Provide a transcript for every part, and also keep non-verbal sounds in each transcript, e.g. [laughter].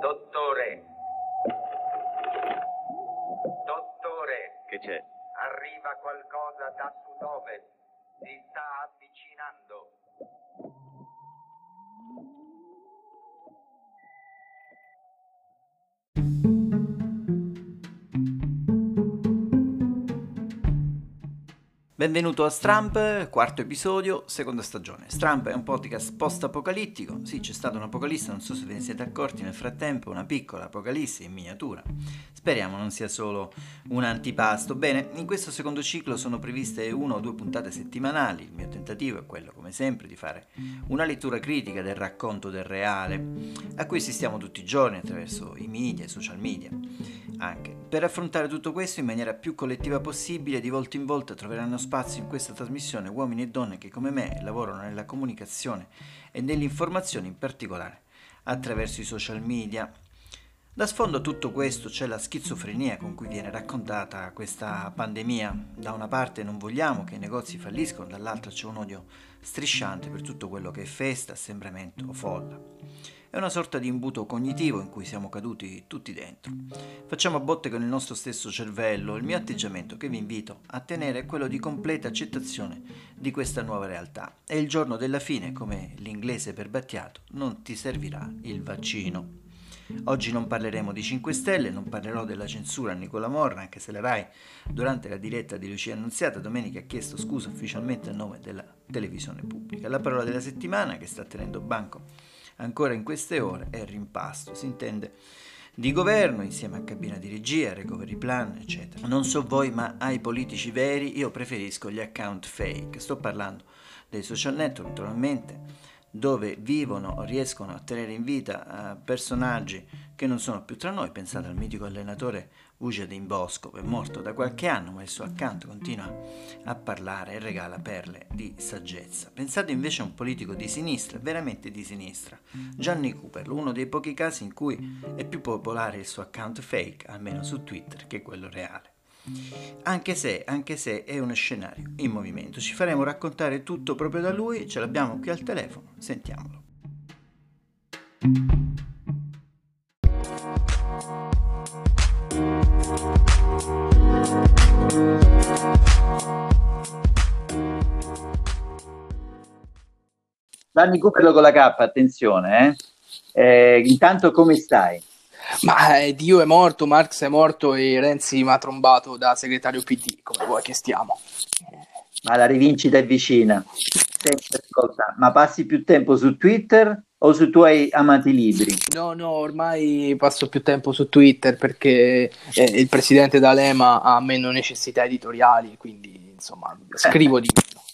Dottore. Dottore. Che c'è? Arriva qualcosa da sud-ovest. Si sta avvicinando. Benvenuto a Stramp, quarto episodio, seconda stagione. Stramp è un podcast post-apocalittico. Sì, c'è stata un'apocalisse, non so se ve ne siete accorti nel frattempo, una piccola apocalisse in miniatura. Speriamo non sia solo un antipasto. Bene, in questo secondo ciclo sono previste una o due puntate settimanali. Il mio tentativo è quello, come sempre, di fare una lettura critica del racconto del reale, a cui assistiamo tutti i giorni attraverso i media, i social media. Anche per affrontare tutto questo in maniera più collettiva possibile, di volta in volta troveranno spazio in questa trasmissione uomini e donne che come me lavorano nella comunicazione e nell'informazione in particolare attraverso i social media. Da sfondo a tutto questo c'è la schizofrenia con cui viene raccontata questa pandemia. Da una parte non vogliamo che i negozi falliscono, dall'altra c'è un odio strisciante per tutto quello che è festa, assembramento o folla. È una sorta di imbuto cognitivo in cui siamo caduti tutti dentro. Facciamo a botte con il nostro stesso cervello. Il mio atteggiamento che vi invito a tenere è quello di completa accettazione di questa nuova realtà. E il giorno della fine, come l'inglese per Battiato, non ti servirà il vaccino. Oggi non parleremo di 5 Stelle, non parlerò della censura a Nicola Morra, anche se la RAI, durante la diretta di Lucia Annunziata, domenica ha chiesto scusa ufficialmente a nome della televisione pubblica. La parola della settimana che sta tenendo banco ancora in queste ore è rimpasto, si intende di governo insieme a cabina di regia, recovery plan, eccetera. Non so voi, ma ai politici veri io preferisco gli account fake. Sto parlando dei social network, naturalmente, dove vivono riescono a tenere in vita uh, personaggi che non sono più tra noi. Pensate al mitico allenatore Ujadin Bosco, è morto da qualche anno, ma il suo accanto continua a parlare e regala perle di saggezza. Pensate invece a un politico di sinistra, veramente di sinistra, Gianni Cooper, uno dei pochi casi in cui è più popolare il suo account fake, almeno su Twitter, che quello reale. Anche se, anche se è uno scenario in movimento, ci faremo raccontare tutto proprio da lui, ce l'abbiamo qui al telefono, sentiamolo. Gianni Cooperlo con la K, attenzione, eh? Eh, intanto come stai? Ma eh, Dio è morto, Marx è morto e Renzi mi ha trombato da segretario PD, come vuoi che stiamo. Ma la rivincita è vicina. Senti, ascolta, ma passi più tempo su Twitter o sui tuoi amati libri? No, no, ormai passo più tempo su Twitter perché eh, il presidente D'Alema ha meno necessità editoriali, quindi insomma scrivo di [laughs] meno.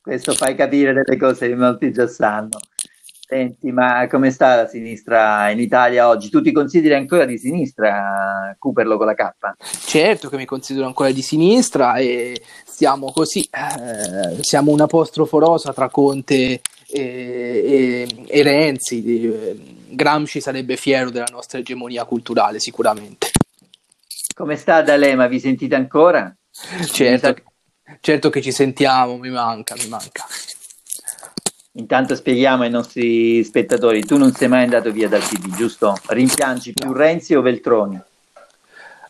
Questo fai capire delle cose che molti già sanno. Senti, ma come sta la sinistra in Italia oggi? Tu ti consideri ancora di sinistra, Cooperlo con la K? Certo che mi considero ancora di sinistra e siamo così, eh, siamo un apostrofo rosa tra Conte e, e, e Renzi. Gramsci sarebbe fiero della nostra egemonia culturale, sicuramente. Come sta D'Alema? Vi sentite ancora? Certo, certo che ci sentiamo, mi manca, mi manca. Intanto spieghiamo ai nostri spettatori, tu non sei mai andato via dal PD, giusto? Rimpiangi più Renzi o Veltroni?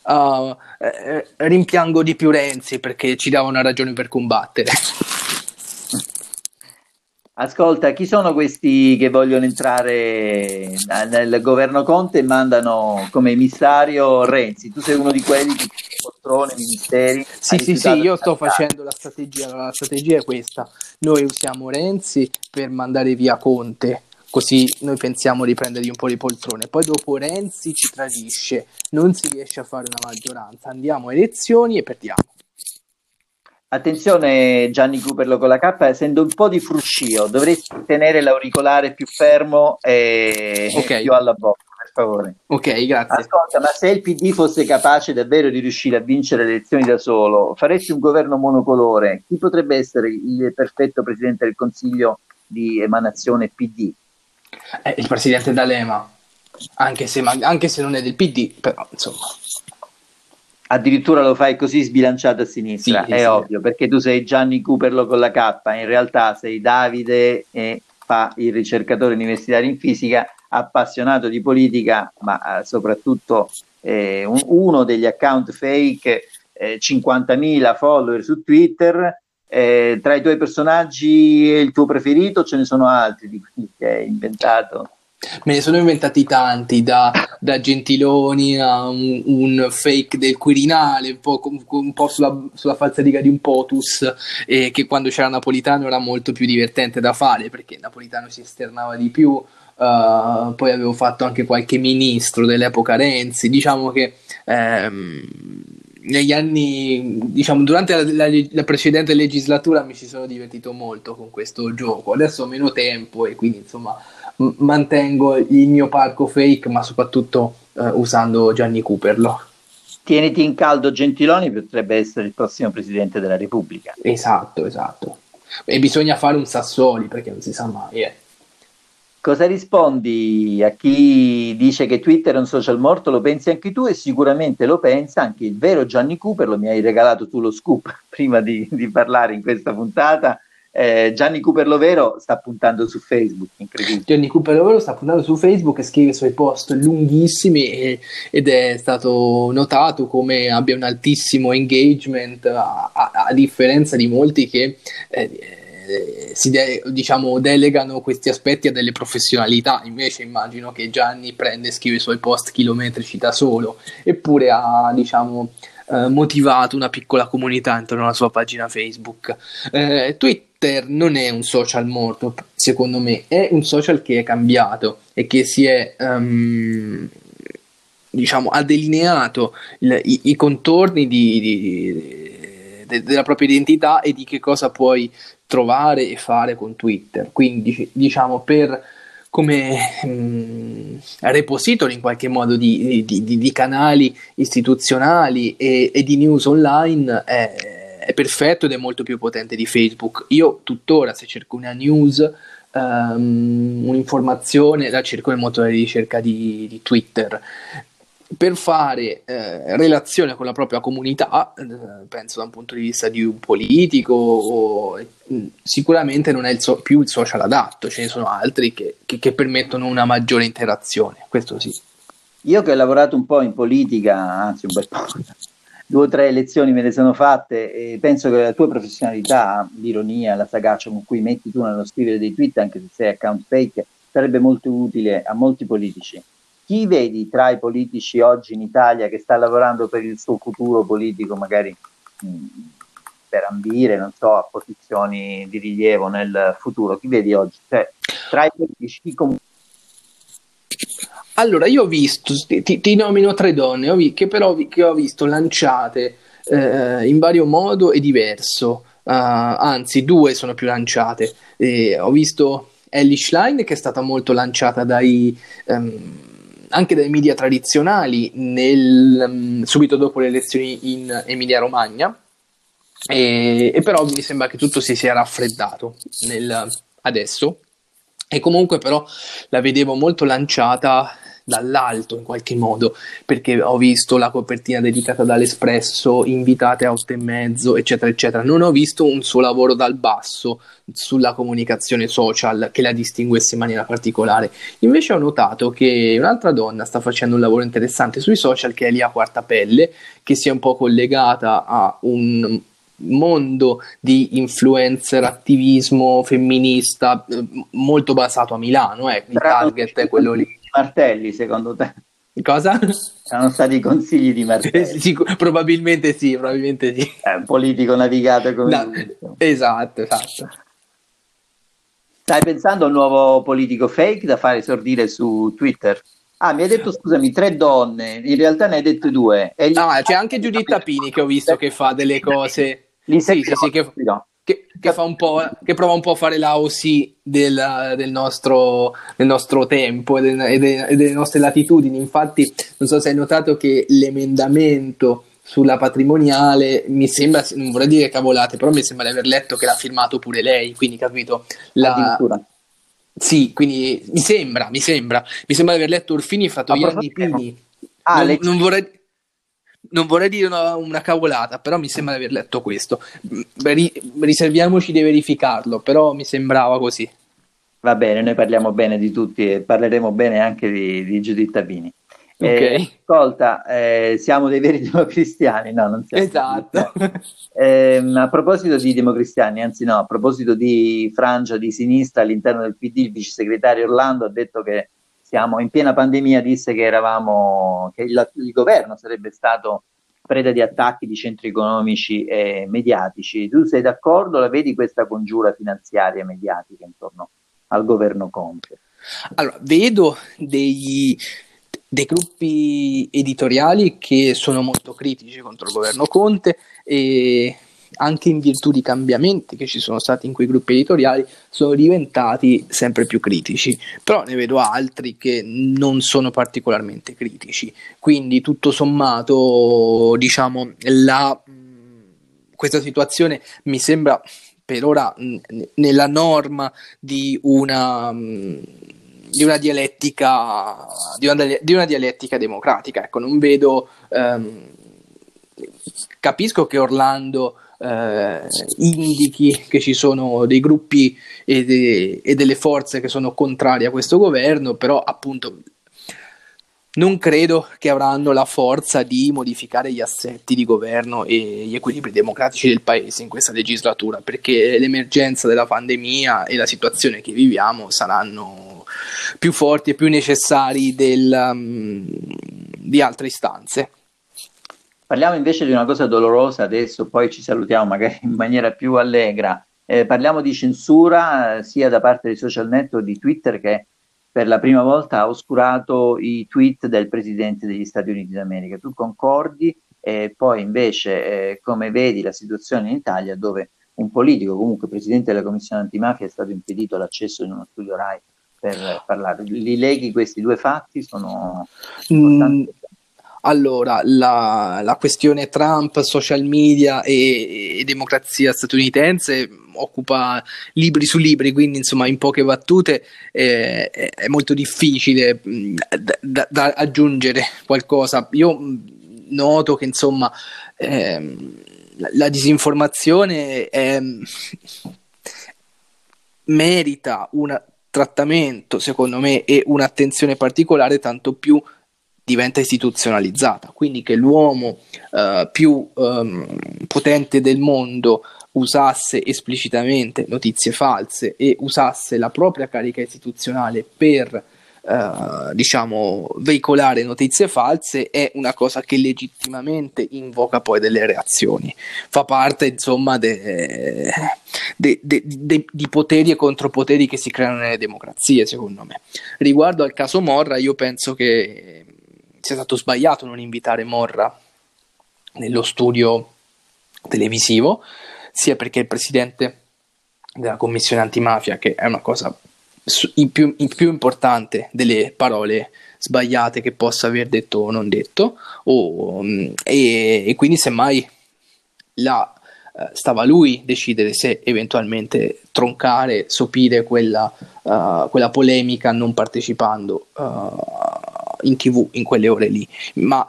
Uh, eh, rimpiango di più Renzi perché ci dava una ragione per combattere. Ascolta, chi sono questi che vogliono entrare nel governo Conte e mandano come emissario Renzi? Tu sei uno di quelli che poltrone, ministeri. Sì, sì, sì, io sto facendo la strategia. La strategia è questa: noi usiamo Renzi per mandare via Conte. Così noi pensiamo di prendergli un po' di poltrone. Poi dopo Renzi ci tradisce, non si riesce a fare una maggioranza. Andiamo a elezioni e perdiamo. Attenzione Gianni Cooperlo con la K, essendo un po' di fruscio, dovresti tenere l'auricolare più fermo e okay. più alla bocca, per favore. Ok, grazie. Ascolta, ma se il PD fosse capace davvero di riuscire a vincere le elezioni da solo, faresti un governo monocolore, chi potrebbe essere il perfetto Presidente del Consiglio di emanazione PD? Eh, il Presidente D'Alema, anche se, anche se non è del PD, però insomma addirittura lo fai così sbilanciato a sinistra, sì, è sì. ovvio, perché tu sei Gianni Cooperlo con la K, in realtà sei Davide e fa il ricercatore universitario in fisica, appassionato di politica, ma eh, soprattutto eh, un, uno degli account fake, eh, 50.000 follower su Twitter. Eh, tra i tuoi personaggi il tuo preferito ce ne sono altri di quelli che hai inventato? Me ne sono inventati tanti, da, da Gentiloni a un, un, fake del Quirinale, un po', un po sulla, sulla falsariga di un POTUS, eh, che quando c'era Napolitano era molto più divertente da fare, perché Napolitano si esternava di più, uh, poi avevo fatto anche qualche ministro dell'epoca Renzi, diciamo che... Ehm, negli anni, diciamo, durante la, la, la, precedente legislatura mi ci sono divertito molto con questo gioco. Adesso ho meno tempo e quindi insomma m- mantengo il mio parco fake, ma soprattutto eh, usando Gianni Cooperlo. Tieniti in caldo Gentiloni potrebbe essere il prossimo presidente della Repubblica. Esatto, esatto. E bisogna fare un Sassoli perché non si sa mai. Eh. Cosa rispondi a chi dice che Twitter è un social morto? Lo pensi anche tu e sicuramente lo pensa anche il vero Gianni Cooper, lo mi hai regalato tu lo scoop [laughs] prima di, di parlare in questa puntata. Eh, Gianni Cooper Lovero sta puntando su Facebook, incredibile. Gianni Cooper Lovero sta puntando su Facebook e scrive i suoi post lunghissimi e, ed è stato notato come abbia un altissimo engagement a, a, a differenza di molti che eh, eh, si de- diciamo, delegano questi aspetti a delle professionalità. Invece immagino che Gianni prende e scrive i suoi post chilometrici da solo, eppure ha diciamo, eh, motivato una piccola comunità intorno alla sua pagina Facebook. Eh, Twitter non è un social morto, secondo me, è un social che è cambiato e che si è. Um, diciamo, ha delineato il, i, i, contorni di, di, de, della propria identità e di che cosa puoi trovare e fare con Twitter. Quindi, diciamo, per come mh, mm, repository in qualche modo di, di canali istituzionali e, e, di news online è, è, perfetto ed è molto più potente di Facebook. Io tuttora se cerco una news, um, un'informazione, la cerco nel motore di ricerca di, di Twitter per fare eh, relazione con la propria comunità, eh, penso da un punto di vista di un politico, o, mm, sicuramente non è il so- più il social adatto, ce ne sono altri che, che, che, permettono una maggiore interazione, questo sì. Io che ho lavorato un po' in politica, anzi un bel po', due o tre elezioni me ne sono fatte e penso che la tua professionalità, l'ironia, la sagacia con cui metti tu nello scrivere dei tweet, anche se sei account fake, sarebbe molto utile a molti politici chi vedi tra i politici oggi in Italia che sta lavorando per il suo futuro politico, magari mm, per ambire, non so, a posizioni di rilievo nel futuro? Chi vedi oggi? Cioè, tra i politici, chi comunque allora, io ho visto, ti, ti nomino tre donne, vi, che però che ho visto lanciate eh, in vario modo e diverso, uh, anzi due sono più lanciate. Eh, ho visto Ellie Schlein che è stata molto lanciata dai, um, anche dai media tradizionali nel, um, subito dopo le elezioni in Emilia Romagna. E, e, però mi sembra che tutto si sia raffreddato nel, adesso. E comunque, però, la vedevo molto lanciata dall'alto in qualche modo, perché ho visto la copertina dedicata dall'Espresso, invitate a otto e mezzo, eccetera, eccetera. Non ho visto un suo lavoro dal basso sulla comunicazione social che la distinguesse in maniera particolare. Invece ho notato che un'altra donna sta facendo un lavoro interessante sui social, che è Lia Quartapelle, che si è un po' collegata a un mondo di influencer, attivismo femminista eh, molto basato a Milano, eh. il target è quello lì Martelli, secondo te? Cosa? Sono stati consigli di Martelli. [laughs] sì, probabilmente sì, probabilmente sì. È un politico navigato come no, Esatto, esatto. Stai pensando a un nuovo politico fake da fare esordire su Twitter? Ah, mi hai detto, scusami, tre donne, in realtà ne hai dette due. E ah, c'è anche Giuditta Pini che ho visto che fa delle cose... Sì, sì, sì, che... Che, che, che, prova un po' a fare la OC del, del, nostro, del nostro, tempo e, del, e, de, e, delle nostre latitudini. Infatti, non so se hai notato che l'emendamento sulla patrimoniale mi sembra, non vorrei dire cavolate, però mi sembra di aver letto che l'ha firmato pure lei, quindi capito? La... Sì, quindi mi sembra, mi sembra, mi sembra di aver letto Orfini e Fattoianni Pini. Ah, non, non vorrei non vorrei dire una, una, cavolata, però mi sembra di aver letto questo. Ri, riserviamoci di verificarlo, però mi sembrava così. Va bene, noi parliamo bene di tutti e parleremo bene anche di, di Giuditta Pini. Ok. Eh, ascolta, eh, siamo dei veri [laughs] democristiani? No, non siamo. Esatto. Ehm, a proposito di democristiani, anzi no, a proposito di frangia di sinistra all'interno del PD, il vice segretario Orlando ha detto che siamo in piena pandemia, disse che eravamo, che il, il governo sarebbe stato preda di attacchi di centri economici e mediatici. Tu sei d'accordo? La vedi questa congiura finanziaria e mediatica intorno al governo Conte? Allora, vedo dei, dei gruppi editoriali che sono molto critici contro il governo Conte e anche in virtù di cambiamenti che ci sono stati in quei gruppi editoriali sono diventati sempre più critici, però ne vedo altri che non sono particolarmente critici, quindi tutto sommato diciamo la, questa situazione mi sembra per ora mh, nella norma di una di una dialettica di una, di una dialettica democratica. Ecco non vedo ehm, capisco che Orlando eh, indichi che ci sono dei gruppi e, de, e delle forze che sono contrarie a questo governo però appunto non credo che avranno la forza di modificare gli assetti di governo e gli equilibri democratici del paese in questa legislatura, perché l'emergenza della pandemia e la situazione che viviamo saranno più forti e più necessari del, um, di altre istanze. Parliamo invece di una cosa dolorosa adesso, poi ci salutiamo magari in maniera più allegra. Eh, parliamo di censura eh, sia da parte dei social network di Twitter che per la prima volta ha oscurato i tweet del presidente degli Stati Uniti d'America. Tu concordi? E poi invece, eh, come vedi la situazione in Italia dove un politico, comunque presidente della commissione antimafia, è stato impedito l'accesso in uno studio RAI per parlare. Li leghi questi due fatti? Sono mm, allora, la, la, questione Trump, social media e, e democrazia statunitense occupa libri su libri, quindi insomma in poche battute eh, è molto difficile da, da, da, aggiungere qualcosa. Io noto che insomma la, la, disinformazione è, merita un trattamento, secondo me, e un'attenzione particolare, tanto più diventa istituzionalizzata, quindi che l'uomo uh, più um, potente del mondo usasse esplicitamente notizie false e usasse la propria carica istituzionale per Uh, diciamo veicolare notizie false è una cosa che legittimamente invoca poi delle reazioni. Fa parte insomma de, de, de, di poteri e contropoteri che si creano nelle democrazie secondo me. Riguardo al caso Morra io penso che sia stato sbagliato non invitare Morra nello studio televisivo sia perché il presidente della commissione antimafia, che è una cosa il più, il più importante delle parole sbagliate che possa aver detto o non detto, o, e, e, quindi semmai la, uh, stava lui decidere se eventualmente troncare, sopire quella, uh, quella polemica non partecipando uh, in tv in quelle ore lì, ma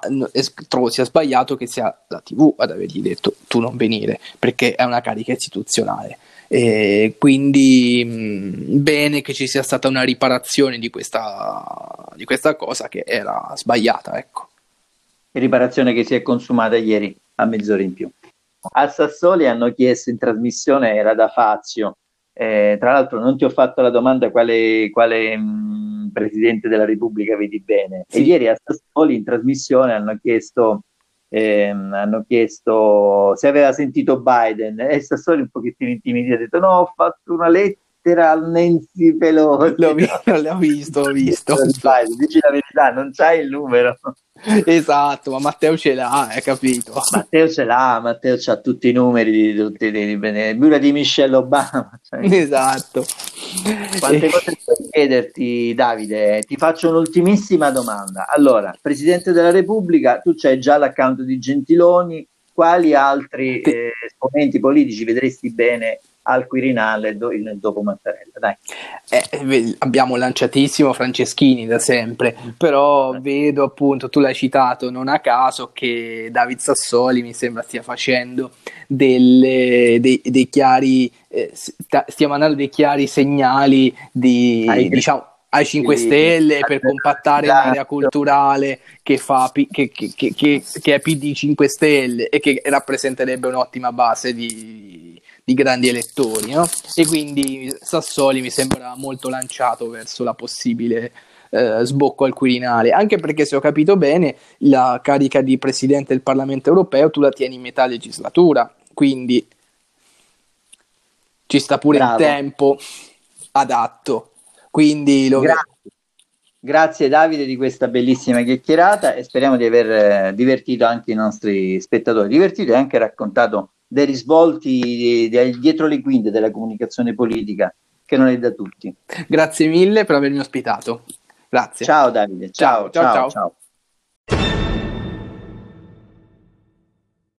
trovo sia sbagliato che sia la tv ad avergli detto tu non venire, perché è una carica istituzionale. E quindi mh, bene che ci sia stata una riparazione di questa, di questa cosa che era sbagliata, ecco. Riparazione che si è consumata ieri a mezz'ora in più. A Sassoli hanno chiesto in trasmissione, era da Fazio, eh, tra l'altro non ti ho fatto la domanda quale, quale mh, Presidente della Repubblica vedi bene. Sì. E ieri a Sassoli in trasmissione hanno chiesto, ehm, hanno chiesto se aveva sentito Biden e Sassoli un pochettino intimidito ha detto no, ho fatto una lettera al Nancy Pelosi. L'ho, visto, l'ho visto, l'ho visto. Dici la verità, non c'hai il numero. esatto, ma Matteo ce l'ha, hai capito? Matteo ce l'ha, Matteo ha tutti i numeri di tutti i di, di Michelle Obama. Cioè. Esatto. Quante cose chiederti, Davide? Ti faccio un'ultimissima domanda. Allora, Presidente della Repubblica, tu c'hai già l'account di Gentiloni, quali altri eh, esponenti politici vedresti bene al Quirinale do, il, dopo Mattarella. Dai. Eh, abbiamo lanciatissimo Franceschini da sempre, però vedo appunto, tu l'hai citato non a caso, che David Sassoli mi sembra stia facendo delle, dei, dei chiari, eh, stia mandando dei chiari segnali di, ah, diciamo, ai 5 Stelle per compattare esatto. culturale che, fa, che, che, che, è PD 5 Stelle e che rappresenterebbe un'ottima base di, di grandi elettori. No? E quindi Sassoli mi sembra molto lanciato verso la possibile eh, sbocco al Quirinale, anche perché se ho capito bene la carica di Presidente del Parlamento europeo tu la tieni in metà legislatura, quindi ci sta pure Bravo. il tempo adatto quindi lo Grazie. Grazie Davide di questa bellissima chiacchierata e speriamo di aver eh, divertito anche i nostri spettatori, divertito e anche raccontato dei risvolti dietro le quinte della comunicazione politica che non è da tutti. Grazie mille per avermi ospitato. Grazie. Ciao Davide. ciao, ciao. ciao. ciao. ciao.